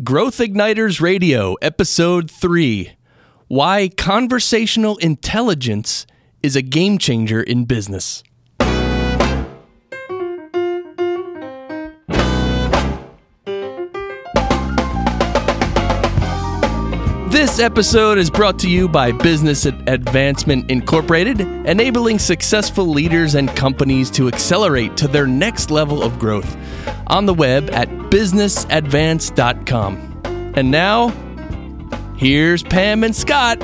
Growth Igniters Radio, Episode 3 Why Conversational Intelligence is a Game Changer in Business. This episode is brought to you by Business Advancement Incorporated, enabling successful leaders and companies to accelerate to their next level of growth. On the web at businessadvance.com. And now, here's Pam and Scott.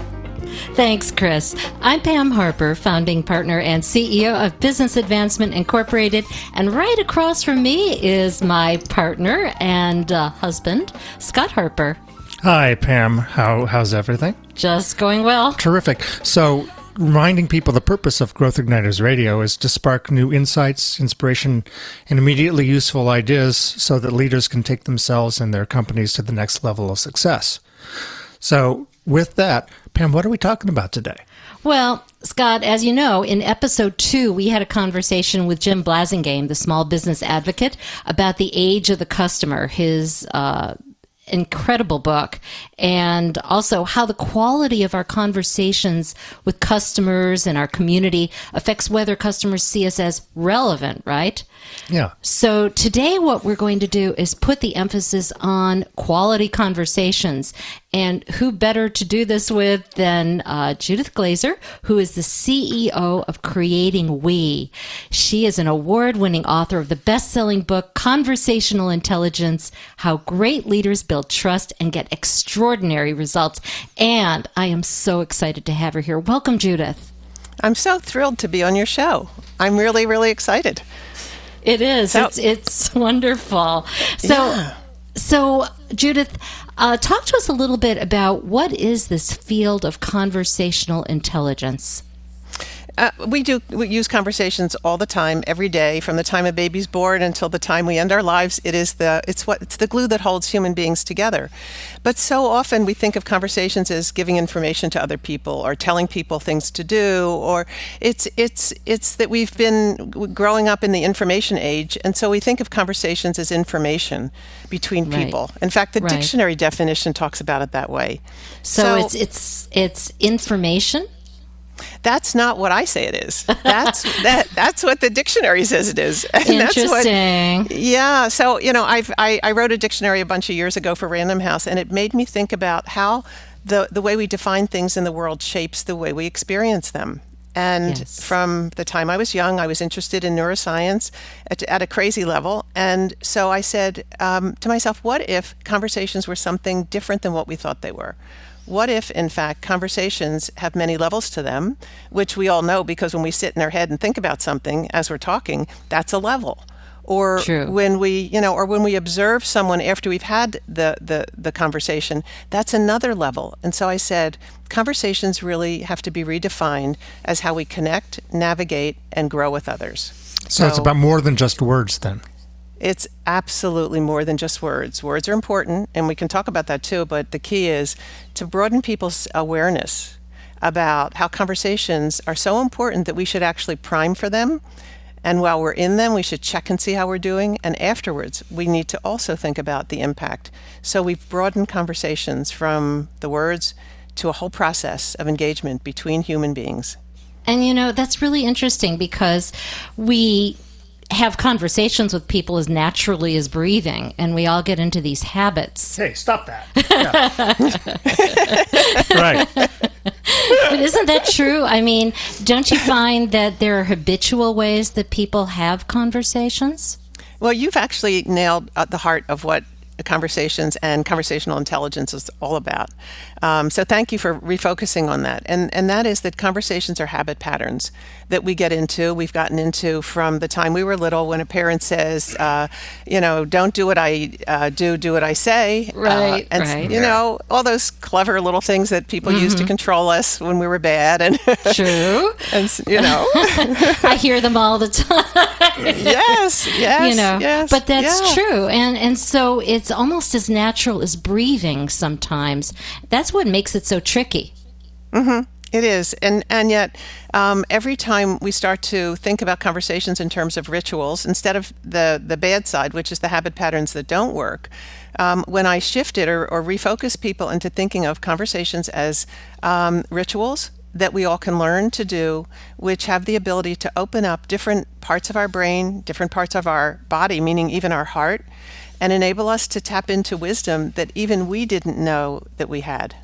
Thanks, Chris. I'm Pam Harper, founding partner and CEO of Business Advancement Incorporated. And right across from me is my partner and uh, husband, Scott Harper. Hi, Pam. How how's everything? Just going well. Terrific. So, reminding people the purpose of Growth Igniters Radio is to spark new insights, inspiration, and immediately useful ideas so that leaders can take themselves and their companies to the next level of success. So, with that, Pam, what are we talking about today? Well, Scott, as you know, in episode two, we had a conversation with Jim Blasingame, the small business advocate, about the age of the customer, his uh, incredible book and also how the quality of our conversations with customers and our community affects whether customers see us as relevant, right? Yeah. So today what we're going to do is put the emphasis on quality conversations. And who better to do this with than uh, Judith Glaser, who is the CEO of Creating We. She is an award winning author of the best selling book, Conversational Intelligence How Great Leaders Build Trust and Get Extraordinary Results. And I am so excited to have her here. Welcome, Judith. I'm so thrilled to be on your show. I'm really, really excited. It is. So, it's it's wonderful. So yeah. so Judith, uh, talk to us a little bit about what is this field of conversational intelligence. Uh, we do we use conversations all the time, every day, from the time a baby's born until the time we end our lives. It is the it's what it's the glue that holds human beings together. But so often we think of conversations as giving information to other people or telling people things to do, or it's it's it's that we've been growing up in the information age, and so we think of conversations as information between right. people. In fact, the right. dictionary definition talks about it that way. So, so it's it's it's information that's not what I say it is. That's that that's what the dictionary says it is. And Interesting. What, yeah. So you know, I've I, I wrote a dictionary a bunch of years ago for Random House, and it made me think about how the the way we define things in the world shapes the way we experience them. And yes. from the time I was young, I was interested in neuroscience at, at a crazy level. And so I said um, to myself, what if conversations were something different than what we thought they were? What if, in fact, conversations have many levels to them, which we all know because when we sit in our head and think about something as we're talking, that's a level. Or True. when we, you know, or when we observe someone after we've had the, the, the conversation, that's another level. And so I said, conversations really have to be redefined as how we connect, navigate, and grow with others. So, so it's about more than just words then. It's absolutely more than just words. Words are important, and we can talk about that too, but the key is to broaden people's awareness about how conversations are so important that we should actually prime for them. And while we're in them, we should check and see how we're doing. And afterwards, we need to also think about the impact. So we've broadened conversations from the words to a whole process of engagement between human beings. And you know, that's really interesting because we have conversations with people as naturally as breathing, and we all get into these habits. Hey, stop that! right. But isn't that true? I mean, don't you find that there are habitual ways that people have conversations? Well, you've actually nailed at the heart of what conversations and conversational intelligence is all about. Um, so thank you for refocusing on that. And, and that is that conversations are habit patterns that we get into, we've gotten into from the time we were little when a parent says, uh, you know, don't do what I uh, do, do what I say. Uh, right, uh, and, right. You know, all those clever little things that people mm-hmm. used to control us when we were bad. And True. and, you know. I hear them all the time. yes, yes. You know, yes, but that's yeah. true. And, and so it's almost as natural as breathing sometimes. That's that's what makes it so tricky. Mm-hmm. It is, and and yet, um, every time we start to think about conversations in terms of rituals, instead of the the bad side, which is the habit patterns that don't work, um, when I shifted or, or refocused people into thinking of conversations as um, rituals that we all can learn to do, which have the ability to open up different parts of our brain, different parts of our body, meaning even our heart, and enable us to tap into wisdom that even we didn't know that we had.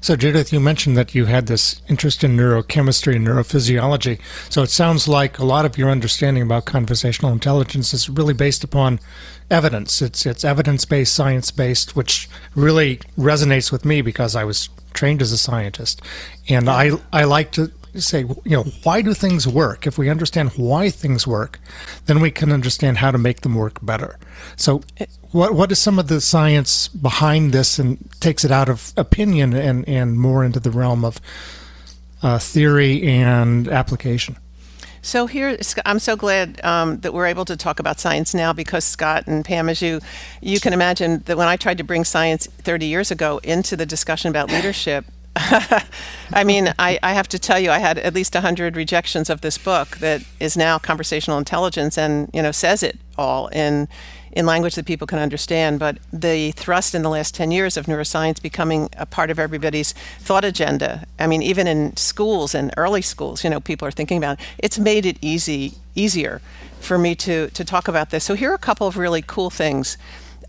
So, Judith, you mentioned that you had this interest in neurochemistry and neurophysiology. So, it sounds like a lot of your understanding about conversational intelligence is really based upon evidence. It's it's evidence based, science based, which really resonates with me because I was trained as a scientist, and I I like to say, you know, why do things work? If we understand why things work, then we can understand how to make them work better. So, what what is some of the science behind this, and takes it out of opinion and and more into the realm of uh, theory and application? So here, I'm so glad um, that we're able to talk about science now because Scott and Pam, as you you can imagine, that when I tried to bring science 30 years ago into the discussion about leadership, I mean, I, I, have to tell you, I had at least 100 rejections of this book that is now conversational intelligence and, you know, says it all in in language that people can understand. But the thrust in the last 10 years of neuroscience becoming a part of everybody's thought agenda, I mean, even in schools and early schools, you know, people are thinking about it. It's made it easy, easier for me to, to talk about this. So here are a couple of really cool things.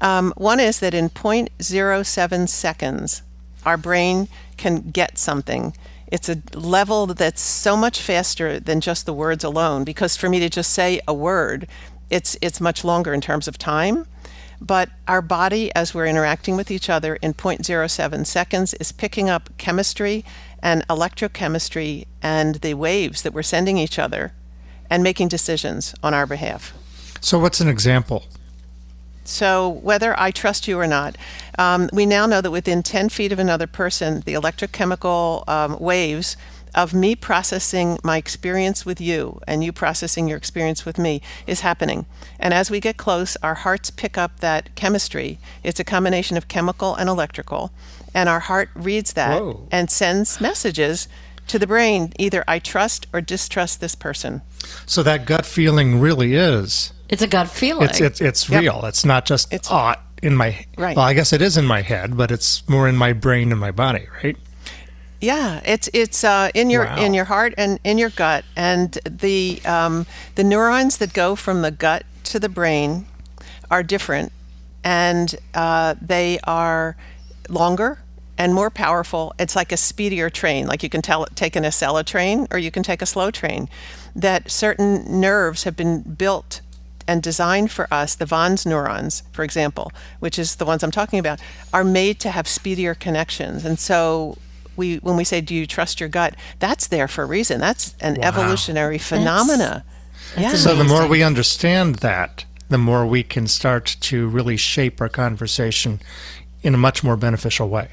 Um, one is that in 0.07 seconds, our brain can get something. It's a level that's so much faster than just the words alone because for me to just say a word it's it's much longer in terms of time. But our body as we're interacting with each other in 0.07 seconds is picking up chemistry and electrochemistry and the waves that we're sending each other and making decisions on our behalf. So what's an example so whether I trust you or not, um, we now know that within 10 feet of another person, the electrochemical um, waves of me processing my experience with you and you processing your experience with me is happening. And as we get close, our hearts pick up that chemistry. It's a combination of chemical and electrical. And our heart reads that Whoa. and sends messages to the brain either I trust or distrust this person. So that gut feeling really is. It's a gut feeling. It's it's, it's yep. real. It's not just it's, oh, in my right. Well, I guess it is in my head, but it's more in my brain and my body, right? Yeah, it's it's uh, in your wow. in your heart and in your gut, and the um, the neurons that go from the gut to the brain are different, and uh, they are longer and more powerful. It's like a speedier train. Like you can tell, take an Acela train or you can take a slow train. That certain nerves have been built and designed for us, the Van's neurons, for example, which is the ones I'm talking about, are made to have speedier connections. And so we when we say do you trust your gut that's there for a reason that's an wow. evolutionary phenomena that's, that's yeah. so the more we understand that the more we can start to really shape our conversation in a much more beneficial way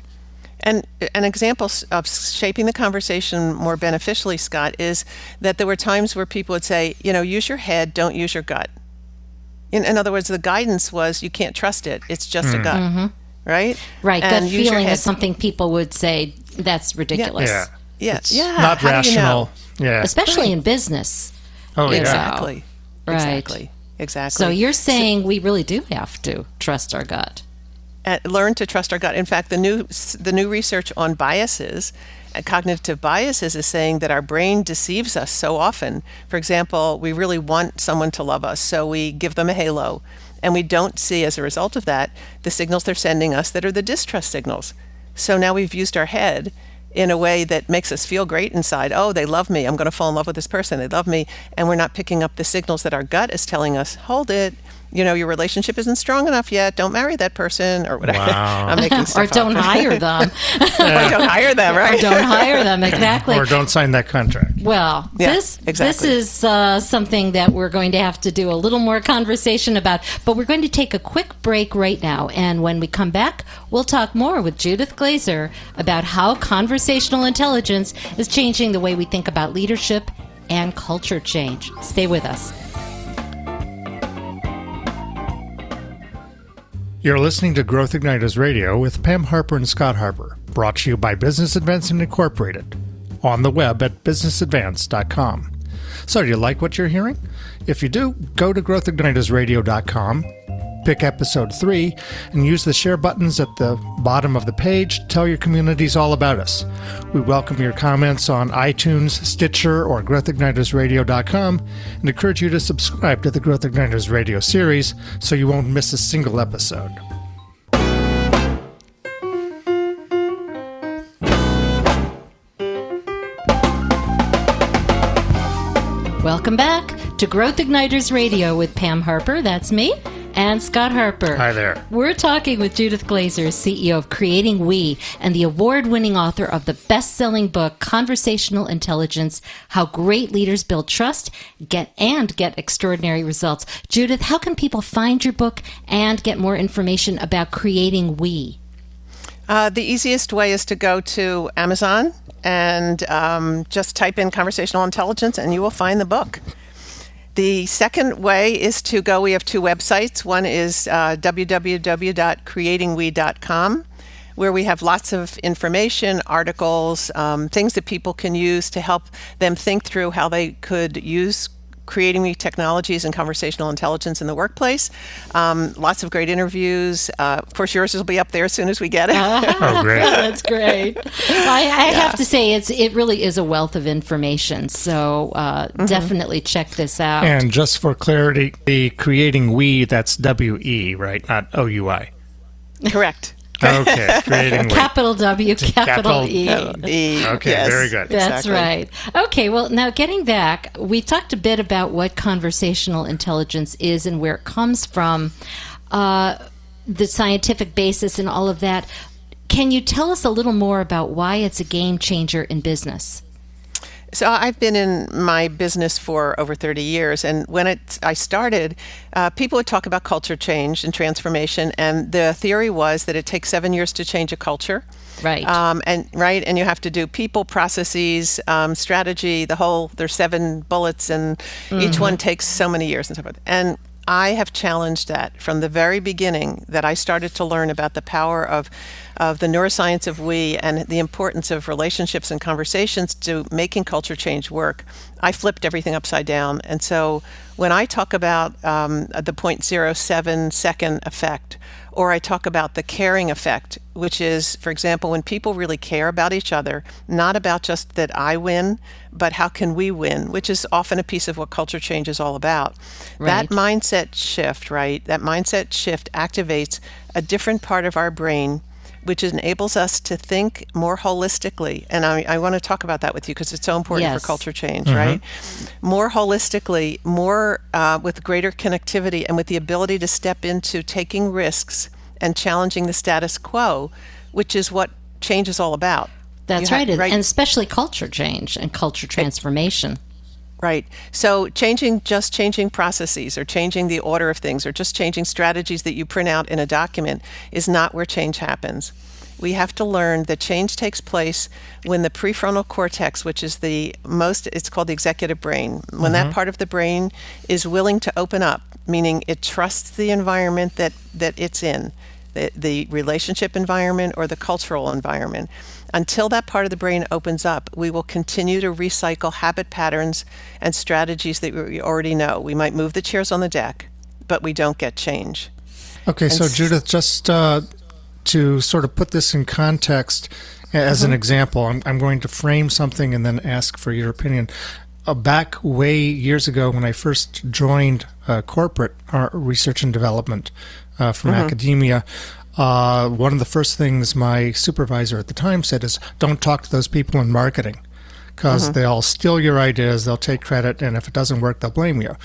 and an example of shaping the conversation more beneficially, Scott, is that there were times where people would say, you know, use your head, don't use your gut. In, in other words, the guidance was you can't trust it, it's just mm. a gut. Mm-hmm. Right? Right. And gut feeling is something people would say that's ridiculous. Yeah. Yeah. It's yeah. Not How rational. You know? Yeah. Especially right. in business. Oh, yeah. Exactly. Right. Exactly. Exactly. So you're saying so, we really do have to trust our gut. Learn to trust our gut. In fact, the new the new research on biases, uh, cognitive biases, is saying that our brain deceives us so often. For example, we really want someone to love us, so we give them a halo, and we don't see as a result of that the signals they're sending us that are the distrust signals. So now we've used our head in a way that makes us feel great inside. Oh, they love me. I'm going to fall in love with this person. They love me. And we're not picking up the signals that our gut is telling us, hold it you know, your relationship isn't strong enough yet. Don't marry that person or whatever. Wow. I'm making or don't hire them. or don't hire them, right? Or don't hire them, exactly. or don't sign that contract. Well, yeah, this exactly. this is uh, something that we're going to have to do a little more conversation about. But we're going to take a quick break right now, and when we come back, we'll talk more with Judith Glaser about how conversational intelligence is changing the way we think about leadership and culture change. Stay with us. You're listening to Growth Igniters Radio with Pam Harper and Scott Harper, brought to you by Business Advancement Incorporated, on the web at businessadvance.com. So, do you like what you're hearing? If you do, go to growthignitersradio.com Pick episode 3 and use the share buttons at the bottom of the page. To tell your communities all about us. We welcome your comments on iTunes, Stitcher, or growthignitersradio.com and encourage you to subscribe to the Growth Igniters Radio series so you won't miss a single episode. Welcome back to Growth Igniters Radio with Pam Harper, that's me, and Scott Harper. Hi there. We're talking with Judith Glaser, CEO of Creating We and the award winning author of the best selling book, Conversational Intelligence How Great Leaders Build Trust Get and Get Extraordinary Results. Judith, how can people find your book and get more information about Creating We? Uh, the easiest way is to go to Amazon and um, just type in conversational intelligence and you will find the book. The second way is to go, we have two websites. One is uh, www.creatingwe.com, where we have lots of information, articles, um, things that people can use to help them think through how they could use creating new technologies and conversational intelligence in the workplace. Um, lots of great interviews. Uh, of course, yours will be up there as soon as we get it. oh, great! That's great. Well, I, I yeah. have to say, it's it really is a wealth of information. So uh, mm-hmm. definitely check this out. And just for clarity, the creating we that's W E right, not O U I. Correct. Okay, creating capital W, capital, capital E. e. Okay, yes, very good. That's exactly. right. Okay, well, now getting back, we talked a bit about what conversational intelligence is and where it comes from, uh, the scientific basis and all of that. Can you tell us a little more about why it's a game changer in business? So I've been in my business for over 30 years, and when it, I started, uh, people would talk about culture change and transformation, and the theory was that it takes seven years to change a culture. Right. Um, and right, and you have to do people, processes, um, strategy. The whole there's seven bullets, and mm-hmm. each one takes so many years and so forth. And I have challenged that from the very beginning that I started to learn about the power of, of the neuroscience of we and the importance of relationships and conversations to making culture change work. I flipped everything upside down. And so when I talk about um, the 0.07 second effect, or I talk about the caring effect, which is, for example, when people really care about each other, not about just that I win, but how can we win, which is often a piece of what culture change is all about. Right. That mindset shift, right? That mindset shift activates a different part of our brain which enables us to think more holistically. And I, I want to talk about that with you because it's so important yes. for culture change, mm-hmm. right? More holistically, more uh, with greater connectivity, and with the ability to step into taking risks and challenging the status quo, which is what change is all about. That's right. right, and especially culture change and culture transformation. Right. So changing just changing processes or changing the order of things or just changing strategies that you print out in a document is not where change happens. We have to learn that change takes place when the prefrontal cortex, which is the most, it's called the executive brain, when mm-hmm. that part of the brain is willing to open up, meaning it trusts the environment that, that it's in, the, the relationship environment or the cultural environment. Until that part of the brain opens up, we will continue to recycle habit patterns and strategies that we already know. We might move the chairs on the deck, but we don't get change. Okay, and so Judith, just uh, to sort of put this in context, as mm-hmm. an example, I'm, I'm, going to frame something and then ask for your opinion. Uh, back way years ago, when I first joined uh, corporate uh, research and development uh, from mm-hmm. academia, uh, one of the first things my supervisor at the time said is, "Don't talk to those people in marketing, because mm-hmm. they'll steal your ideas, they'll take credit, and if it doesn't work, they'll blame you."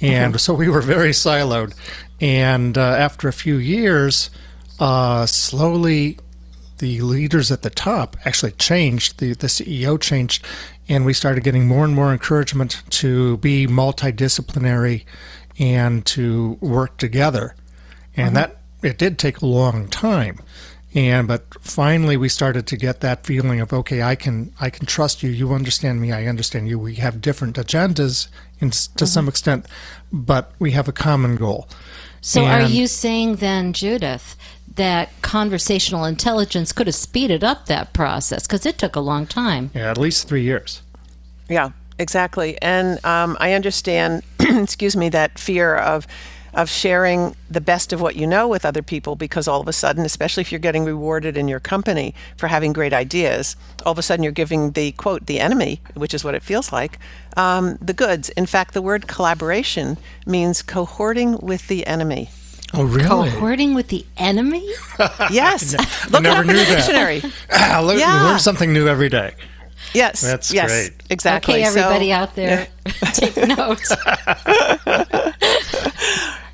And mm-hmm. so we were very siloed. And uh, after a few years, uh, slowly the leaders at the top actually changed. The the CEO changed, and we started getting more and more encouragement to be multidisciplinary and to work together. And mm-hmm. that it did take a long time. And but finally we started to get that feeling of okay i can i can trust you. You understand me. I understand you. We have different agendas in, to mm-hmm. some extent but we have a common goal. So and, are you saying then judith that conversational intelligence could have speeded up that process? Because it took a long time. Yeah at least three years. Yeah exactly. And um, i understand excuse me that fear of of sharing the best of what you know with other people because all of a sudden, especially if you're getting rewarded in your company for having great ideas, all of a sudden you're giving the quote, the enemy, which is what it feels like, um, the goods. In fact, the word collaboration means cohorting with the enemy. Oh, really? Cohorting with the enemy? yes. Look never knew that. dictionary. Ah, look, Yeah. learn something new every day. Yes. That's yes, great. Exactly. Okay, So- everybody out there, take notes.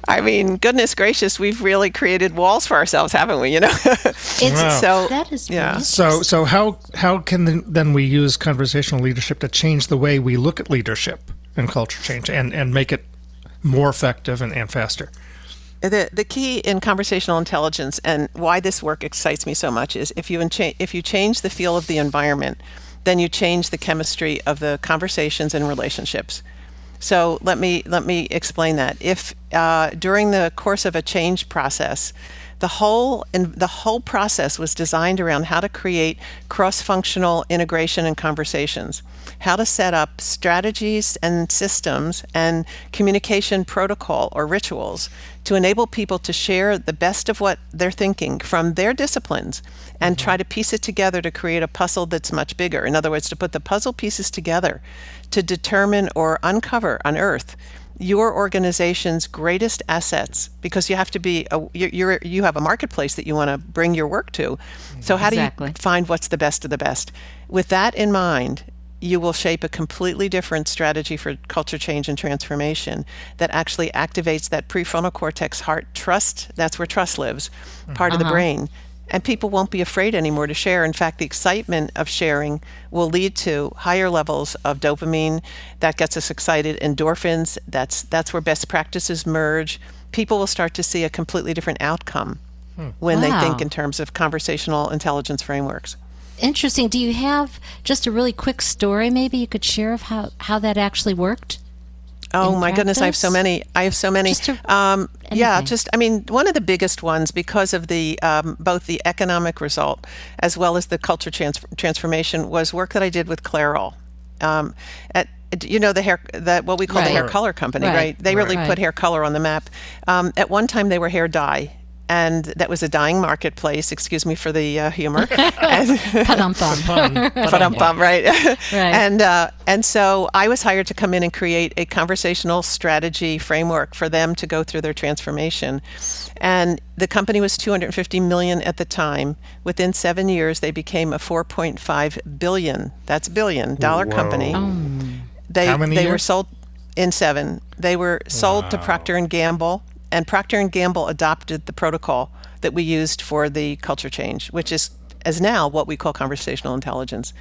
I mean, goodness gracious, we've really created walls for ourselves, haven't we? You know. It's Wow. so that is yeah. So, so how how can then- then we use conversational leadership to change the way we look at leadership and culture change, and and make it more effective and, and faster? the the key in conversational intelligence and why this work excites me so much is if you encha- if you change the feel of the environment, then you change the chemistry of the conversations and relationships. So let me let me explain that. If uh, during the course of a change process, the whole and the whole process was designed around how to create cross-functional integration and conversations, how to set up strategies and systems and communication protocol or rituals to enable people to share the best of what they're thinking from their disciplines and mm-hmm. try to piece it together to create a puzzle that's much bigger. In other words, to put the puzzle pieces together to determine or uncover, unearth your organization's greatest assets because you have to be a, you're, you're you have a marketplace that you want to bring your work to. So how Exactly. do you find what's the best of the best? With that in mind, you will shape a completely different strategy for culture change and transformation that actually activates that prefrontal cortex heart trust. That's where trust lives, part of the uh-huh. brain. And people won't be afraid anymore to share. In fact, the excitement of sharing will lead to higher levels of dopamine. That gets us excited. Endorphins. That's that's where best practices merge. People will start to see a completely different outcome hmm. when they think in terms of conversational intelligence frameworks. interesting. Do you have just a really quick story maybe you could share of how, how that actually worked? Oh in my goodness, I have so many. I have so many. Just a- um, yeah, just I mean, one of the biggest ones because of the um, both the economic result as well as the culture trans- transformation was work that I did with Clairol. Um, at you know the hair that what we call the hair color company, Right. right? They really Right. put hair color on the map. Um, at one time, they were hair dye. And that was a dying marketplace. Excuse me for the uh, humor. and, Pa-dum-bum. Ba-dum-bum, right? Right. And uh, and so I was hired to come in and create a conversational strategy framework for them to go through their transformation. And the company was 250 million at the time. Within seven years, they became a 4.5 billion. That's billion dollar Whoa. company. Oh. They How many they were sold in seven. They were sold to Procter and Gamble, and Procter and Gamble adopted the protocol that we used for the culture change, which is as now what we call conversational intelligence.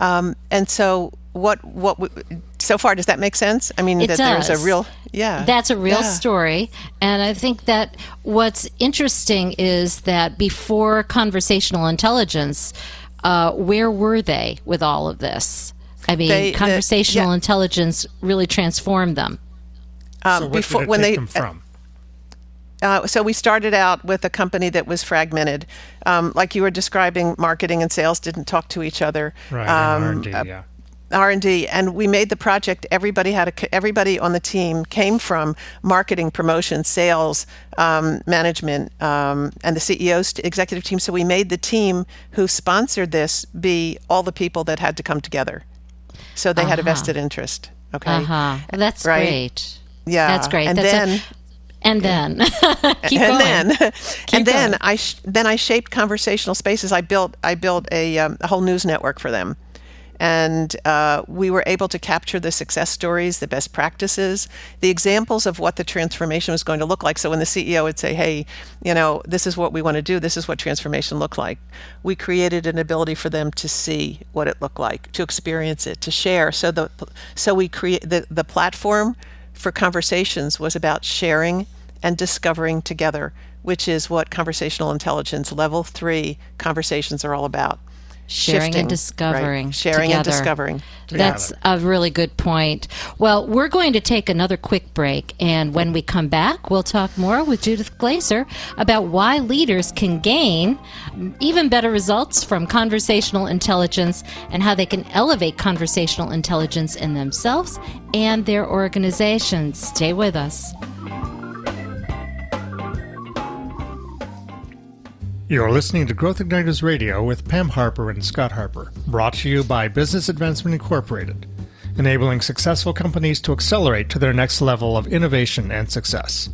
Um, and so, what what w- so far does that make sense? I mean, It that there's a real yeah. That's a real Yeah. story. And I think that what's interesting is that before conversational intelligence, uh, where were they with all of this? I mean, They- the- conversational yeah. intelligence really transformed them. Um, so what before did it when take they them from? Uh, so we started out with a company that was fragmented, um, like you were describing. Marketing and sales didn't talk to each other. Right, Um, R&D, uh, yeah. R&D and we made the project everybody had a everybody on the team came from marketing promotion sales um, management um, and the CEO's executive team so we made the team who sponsored this be all the people that had to come together so they had a vested interest okay Uh huh. That's Right. great. yeah That's great. and That's a- then and then keep and going. then and then going. I sh- then I shaped conversational spaces. I built I built a, um, a whole news network for them, and uh, we were able to capture the success stories, the best practices, the examples of what the transformation was going to look like. So when the CEO would say, "Hey, you know, this is what we want to do. This is what transformation looked like," we created an ability for them to see what it looked like, to experience it, to share. So the so we create the the platform for conversations was about sharing and discovering together, which is what conversational intelligence level three conversations are all about. Sharing Shifting, and discovering right? sharing and together. discovering. That's a really good point. Well, we're going to take another quick break, and when we come back, we'll talk more with Judith Glaser about why leaders can gain even better results from conversational intelligence and how they can elevate conversational intelligence in themselves and their organizations. Stay with us. You're listening to Growth Igniters Radio with Pam Harper and Scott Harper, brought to you by Business Advancement Incorporated, enabling successful companies to accelerate to their next level of innovation and success.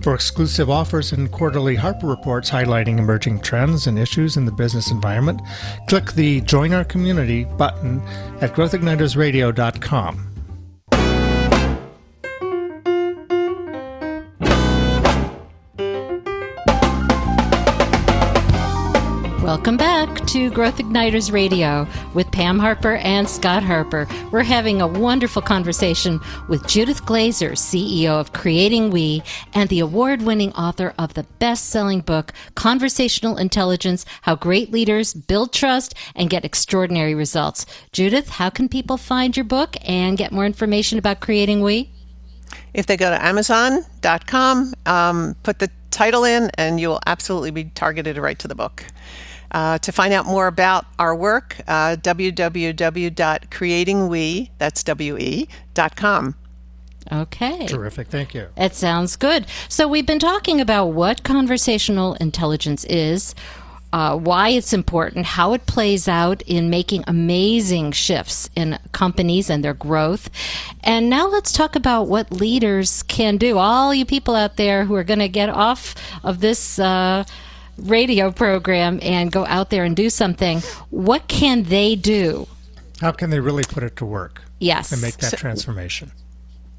For exclusive offers and quarterly Harper reports highlighting emerging trends and issues in the business environment, click the Join Our Community button at growthignitersradio.com. Welcome back to Growth Igniters Radio with Pam Harper and Scott Harper. We're having a wonderful conversation with Judith Glaser, CEO of Creating We and the award winning author of the best selling book, Conversational Intelligence How Great Leaders Build Trust and Get Extraordinary Results. Judith, how can people find your book and get more information about Creating We? If they go to Amazon.com, um, put the title in, and you will absolutely be targeted right to the book. Uh, to find out more about our work, uh, www.creatingwe, that's W-E, dot com. Okay. Terrific. Thank you. It sounds good. So we've been talking about what conversational intelligence is, uh, why it's important, how it plays out in making amazing shifts in companies and their growth. And now let's talk about what leaders can do. All you people out there who are going to get off of this uh, radio program and go out there and do something, what can they do? How can they really put it to work? Yes. And make that So- transformation.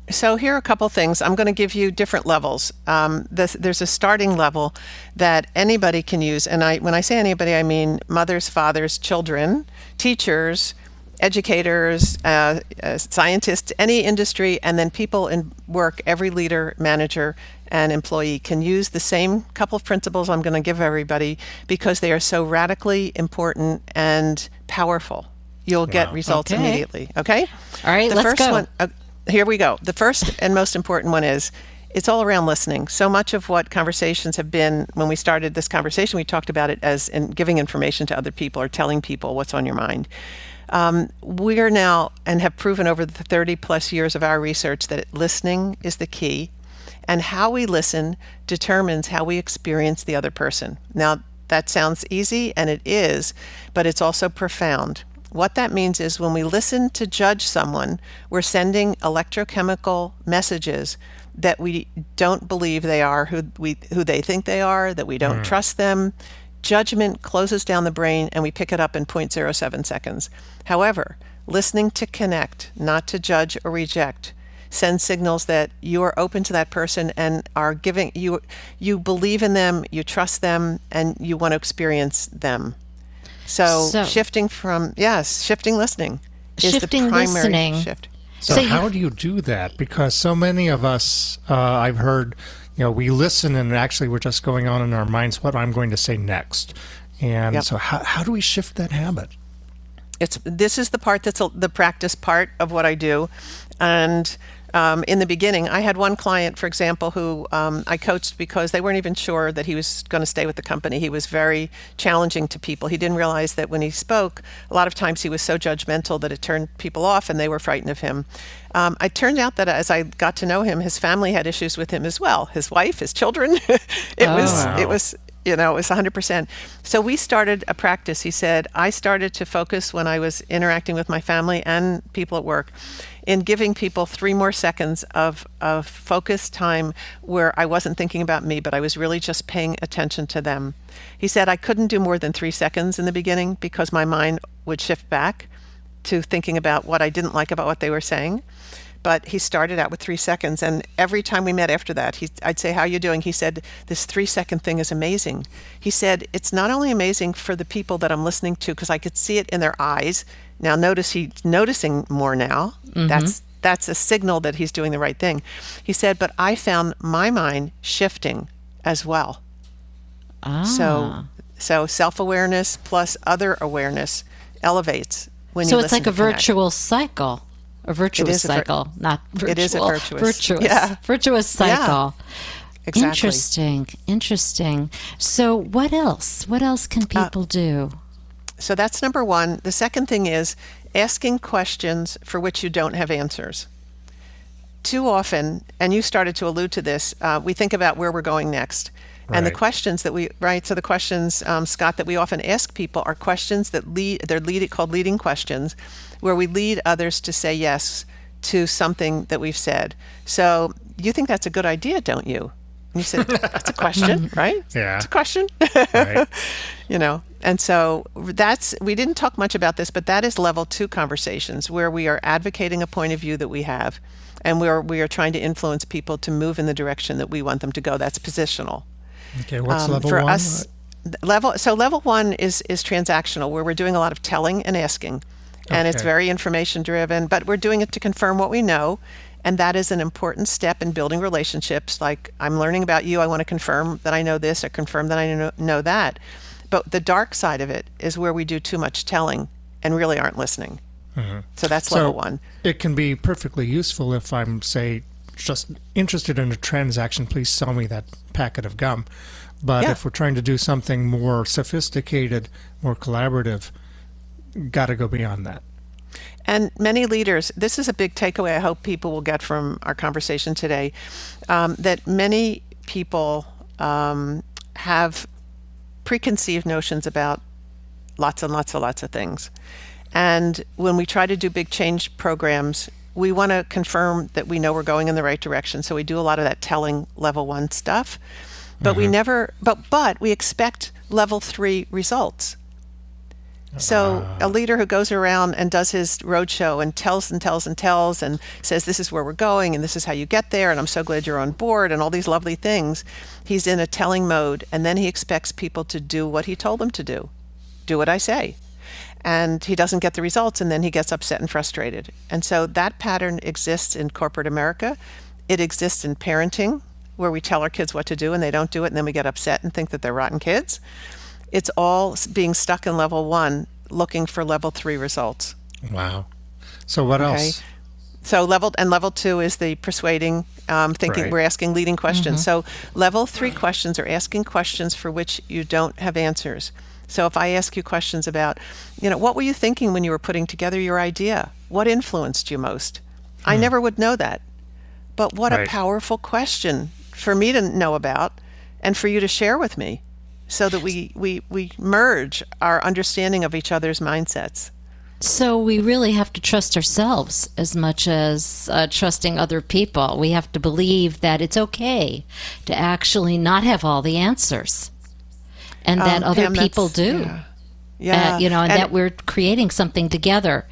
So here are a couple things. I'm going to give you different levels. Um, this, there's a starting level that anybody can use, and I, when I say anybody, I mean mothers, fathers, children, teachers, educators, uh, uh, scientists, any industry, and then people in work. Every leader, manager, and employee can use the same couple of principles I'm going to give everybody because they are so radically important and powerful. You'll get Wow. results Okay. immediately. Okay. All right, the let's first go. one. Uh, here we go. The first and most important one is it's all around listening. So much of what conversations have been when we started this conversation, we talked about it as in giving information to other people or telling people what's on your mind. Um, we're now and have proven over the 30 plus years of our research that listening is the key, and how we listen determines how we experience the other person. Now, that sounds easy, and it is, but it's also profound. What that means is when we listen to judge someone, we're sending electrochemical messages that we don't believe they are who we who they think they are, that we don't hmm. trust them. Judgment closes down the brain and we pick it up in 0.07 seconds. However, listening to connect, not to judge or reject, sends signals that you are open to that person and are giving you you believe in them, you trust them, and you want to experience them. So, So- shifting from yes, shifting listening is Shifting the primary listening. shift. So, So how do you do that? Because so many of us, uh, I've heard, you know, we listen and actually we're just going on in our minds what I'm going to say next. And Yep. so, how, how do we shift that habit? it's this is the part that's a, the practice part of what I do, and um, in the beginning, I had one client, for example, who um, I coached because they weren't even sure that he was going to stay with the company. He was very challenging to people. He didn't realize that when he spoke, a lot of times he was so judgmental that it turned people off, and they were frightened of him. Um, it turned out that as I got to know him, his family had issues with him as well. His wife, his children. it was it was you know, it was 100%. So we started a practice. He said, I started to focus when I was interacting with my family and people at work in giving people three more seconds of, of focused time where I wasn't thinking about me, but I was really just paying attention to them. He said, I couldn't do more than three seconds in the beginning because my mind would shift back to thinking about what I didn't like about what they were saying. But he started out with three seconds and every time we met after that he, i'd say how you doing? He said this three second thing is amazing. He said it's not only amazing for the people that i'm listening to because i could see it in their eyes now notice he's noticing more now that's that's a signal that he's doing the right thing he said but i found my mind shifting as well Ah. so so self-awareness plus other awareness elevates when so you it's listen like a connect. virtuous cycle. A virtuous is a vir- cycle, not virtual. It is a virtuous- virtuous, yeah. virtuous Yeah. cycle. Exactly. Interesting, interesting. So, what else? What else can Uh, people do? So that's number one. The second thing is asking questions for which you don't have answers. Too often, and you started to allude to this, uh, we think about where we're going next. Right. And the questions that we right, so the questions, um, Scott, that we often ask people are questions that lead. They're lead, called leading questions, where we lead others to say yes to something that we've said. So you think that's a good idea, don't you? And you said that's a question, right? Yeah, it's a question. right. You know, and so that's we didn't talk much about this, but that is level two conversations where we are advocating a point of view that we have, and we are we are trying to influence people to move in the direction that we want them to go. That's positional. Okay, what's um, level for one? Us, level so level one is is transactional, where we're doing a lot of telling and asking, and okay. it's very information driven. But we're doing it to confirm what we know, and that is an important step in building relationships. Like I'm learning about you, I want to confirm that I know this or confirm that I know, know that. But the dark side of it is where we do too much telling and really aren't listening. Mm-hmm. So that's so level one. It can be perfectly useful if I'm, say, just interested in a transaction, please sell me that packet of gum. But yeah. if we're trying to do something more sophisticated, more collaborative, got to go beyond that. And many leaders, this is a big takeaway I hope people will get from our conversation today um, that many people um, have preconceived notions about lots and lots and lots of things. And when we try to do big change programs, we want to confirm that we know we're going in the right direction. So we do a lot of that telling level one stuff, but mm-hmm. we never, but but we expect level three results. So ah. a leader who goes around and does his roadshow and tells and tells and tells and says this is where we're going and this is how you get there and I'm so glad you're on board and all these lovely things, he's in a telling mode and then he expects people to do what he told them to do. Do what I say and he doesn't get the results and then he gets upset and frustrated. And so that pattern exists in corporate America. It exists in parenting where we tell our kids what to do and they don't do it and then we get upset and think that they're rotten kids. It's all being stuck in level 1 looking for level 3 results. Wow. So what okay. else? So level and level two is the persuading, um, thinking. Right. We're asking leading questions. Mm-hmm. So level three questions are asking questions for which you don't have answers. So if I ask you questions about, you know, what were you thinking when you were putting together your idea? What influenced you most? Hmm. I never would know that. But what right. a powerful question for me to know about and for you to share with me so that we, we, we merge our understanding of each other's mindsets. So we really have to trust ourselves as much as uh, trusting other people. We have to believe that it's okay to actually not have all the answers and that um, other Pam, people do. Yeah. yeah. Uh, you know, and, and, that we're creating something together.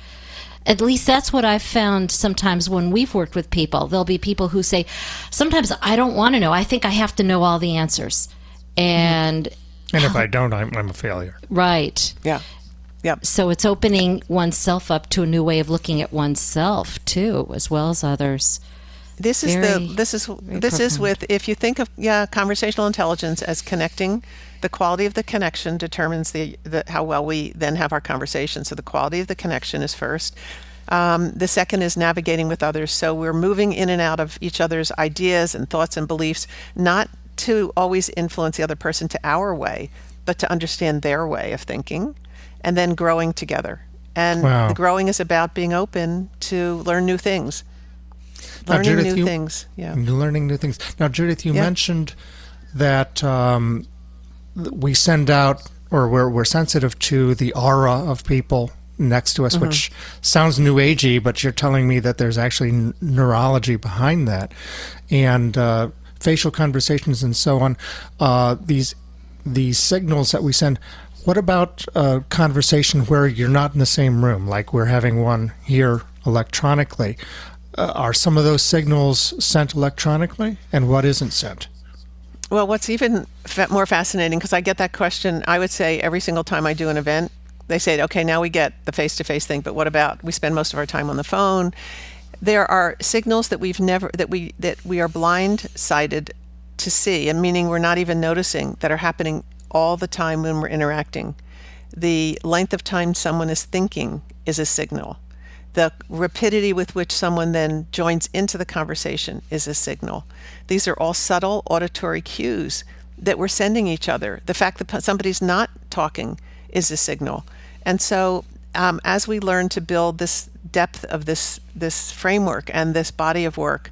At least that's what I've found sometimes when we've worked with people. There'll be people who say, sometimes I don't want to know. I think I have to know all the answers. And. And if I don't, I'm, I'm a failure. Right. Yeah. Yep. So it's opening oneself up to a new way of looking at oneself too, as well as others. This is very, the this is this profound. is with if you think of yeah conversational intelligence as connecting the quality of the connection determines the, the, how well we then have our conversation. So the quality of the connection is first. Um, the second is navigating with others. So we're moving in and out of each other's ideas and thoughts and beliefs, not to always influence the other person to our way, but to understand their way of thinking, and then growing together. And wow. the growing is about being open to learn new things. Learning now, Judith, new you, things. Yeah. Learning new things. Now, Judith, you yeah. mentioned that um, we send out or we're, we're sensitive to the aura of people next to us, mm-hmm. which sounds new agey, but you're telling me that there's actually n- neurology behind that, and uh, facial conversations and so on. Uh, these these signals that we send. What about a conversation where you're not in the same room, like we're having one here electronically? Uh, are some of those signals sent electronically, and what isn't sent? Well, what's even more fascinating, because I get that question, I would say every single time I do an event, they say, okay, now we get the face to face thing, but what about we spend most of our time on the phone? There are signals that we've never, that we, that we are blindsided to see, and meaning we're not even noticing that are happening all the time when we're interacting. The length of time someone is thinking is a signal the rapidity with which someone then joins into the conversation is a signal. These are all subtle auditory cues that we're sending each other. The fact that somebody's not talking is a signal. And so, um, as we learn to build this depth of this this framework and this body of work,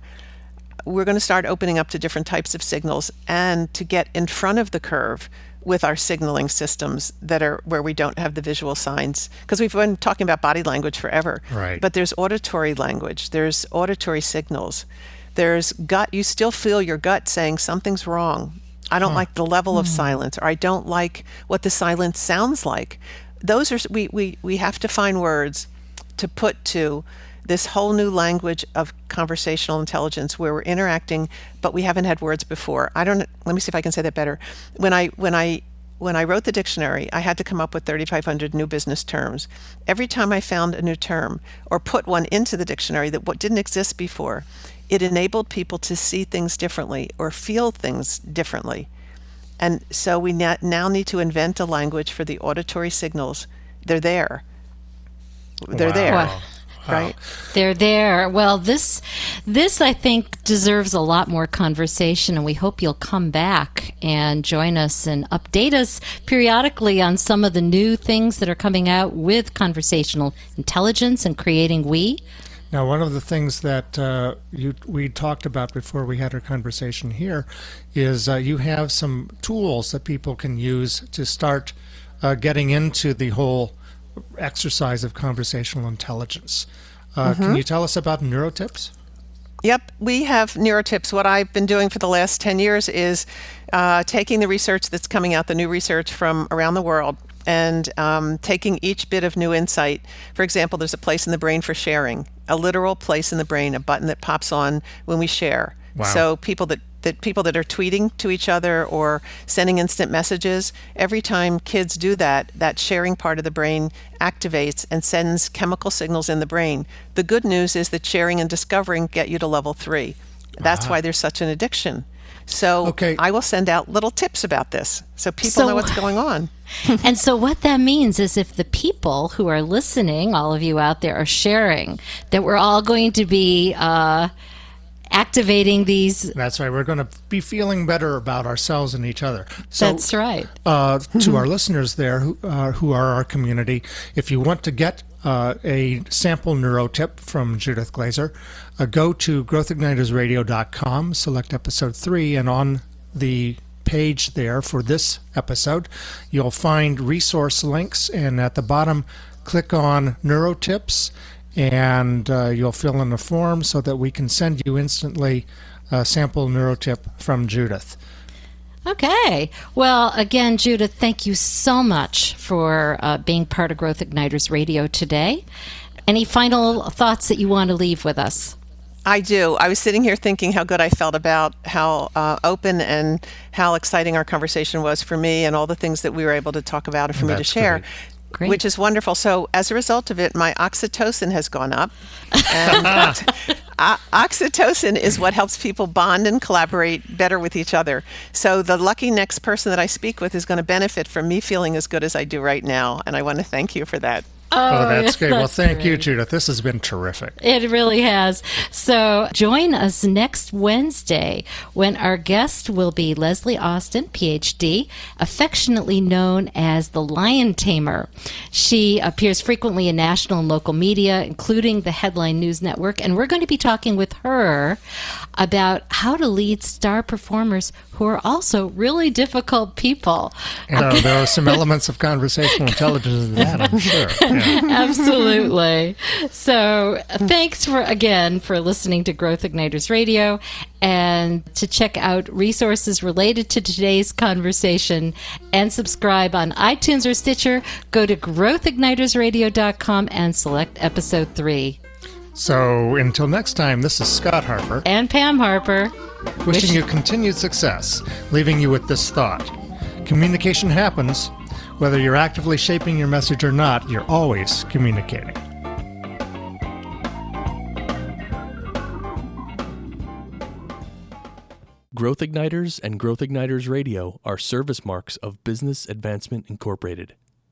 we're going to start opening up to different types of signals and to get in front of the curve with our signaling systems that are where we don't have the visual signs. Because we've been talking about body language forever. Right. But there's auditory language there's auditory signals there's gut you still feel your gut saying something's wrong. I don't huh. like the level of hmm. silence or i don't like what the silence sounds like. Those are we, we we have to find words to put to this whole new language of conversational intelligence where we're interacting but we haven't had words before i don't let me see if i can say that better when i when i when I wrote the dictionary, I had to come up with 3,500 new business terms. Every time I found a new term or put one into the dictionary that what didn't exist before, it enabled people to see things differently or feel things differently. And so we now need to invent a language for the auditory signals. They're there. They're wow. there. Wow right they're there well this this i think deserves a lot more conversation and we hope you'll come back and join us and update us periodically on some of the new things that are coming out with conversational intelligence and CreatingWe now, one of the things that uh, you, we talked about before we had our conversation here is uh, you have some tools that people can use to start uh, getting into the whole exercise of conversational intelligence. Uh, mm-hmm. Can you tell us about neurotips? Yep, we have neurotips. What I've been doing for the last 10 years is uh, taking the research that's coming out, the new research from around the world, and um, taking each bit of new insight. For example, there's a place in the brain for sharing, a literal place in the brain, a button that pops on when we share. Wow. So people that that people that are tweeting to each other or sending instant messages, every time kids do that, that sharing part of the brain activates and sends chemical signals in the brain. The good news is that sharing and discovering get you to level three. That's uh-huh. why there's such an addiction. So okay. I will send out little tips about this so people so, know what's going on. and so what that means is if the people who are listening, all of you out there, are sharing, that we're all going to be. Uh, activating these. That's right. We're going to be feeling better about ourselves and each other. So, That's right. Uh, to our listeners there who, uh, who are our community, if you want to get uh, a sample neuro tip from Judith Glaser, uh, go to growthignitersradio.com, select episode three, and on the page there for this episode, you'll find resource links, and at the bottom, click on neurotips and uh, you'll fill in a form so that we can send you instantly a sample neurotip from Judith. Okay. Well, again, Judith, thank you so much for uh, being part of Growth Igniters Radio today. Any final thoughts that you want to leave with us? I do. I was sitting here thinking how good I felt about how uh, open and how exciting our conversation was for me and all the things that we were able to talk about and for That's me to share. Great. Great. which is wonderful. So as a result of it, my oxytocin has gone up. And oxytocin is what helps people bond and collaborate better with each other. So the lucky next person that I speak with is going to benefit from me feeling as good as I do right now, and I want to thank you for that. Oh, oh, that's great. That's well, thank great. you, Judith. This has been terrific. It really has. So join us next Wednesday when our guest will be Leslie Austin, PhD, affectionately known as the Lion Tamer. She appears frequently in national and local media, including the Headline News Network, and we're going to be talking with her about how to lead star performers who are also really difficult people. There are some elements of conversational intelligence in that, I'm sure. Yeah. Absolutely. So, thanks for again for listening to Growth Igniters Radio and to check out resources related to today's conversation and subscribe on iTunes or Stitcher, go to growthignitersradio.com and select episode 3. So, until next time, this is Scott Harper and Pam Harper. Wishing you continued success, leaving you with this thought Communication happens. Whether you're actively shaping your message or not, you're always communicating. Growth Igniters and Growth Igniters Radio are service marks of Business Advancement Incorporated.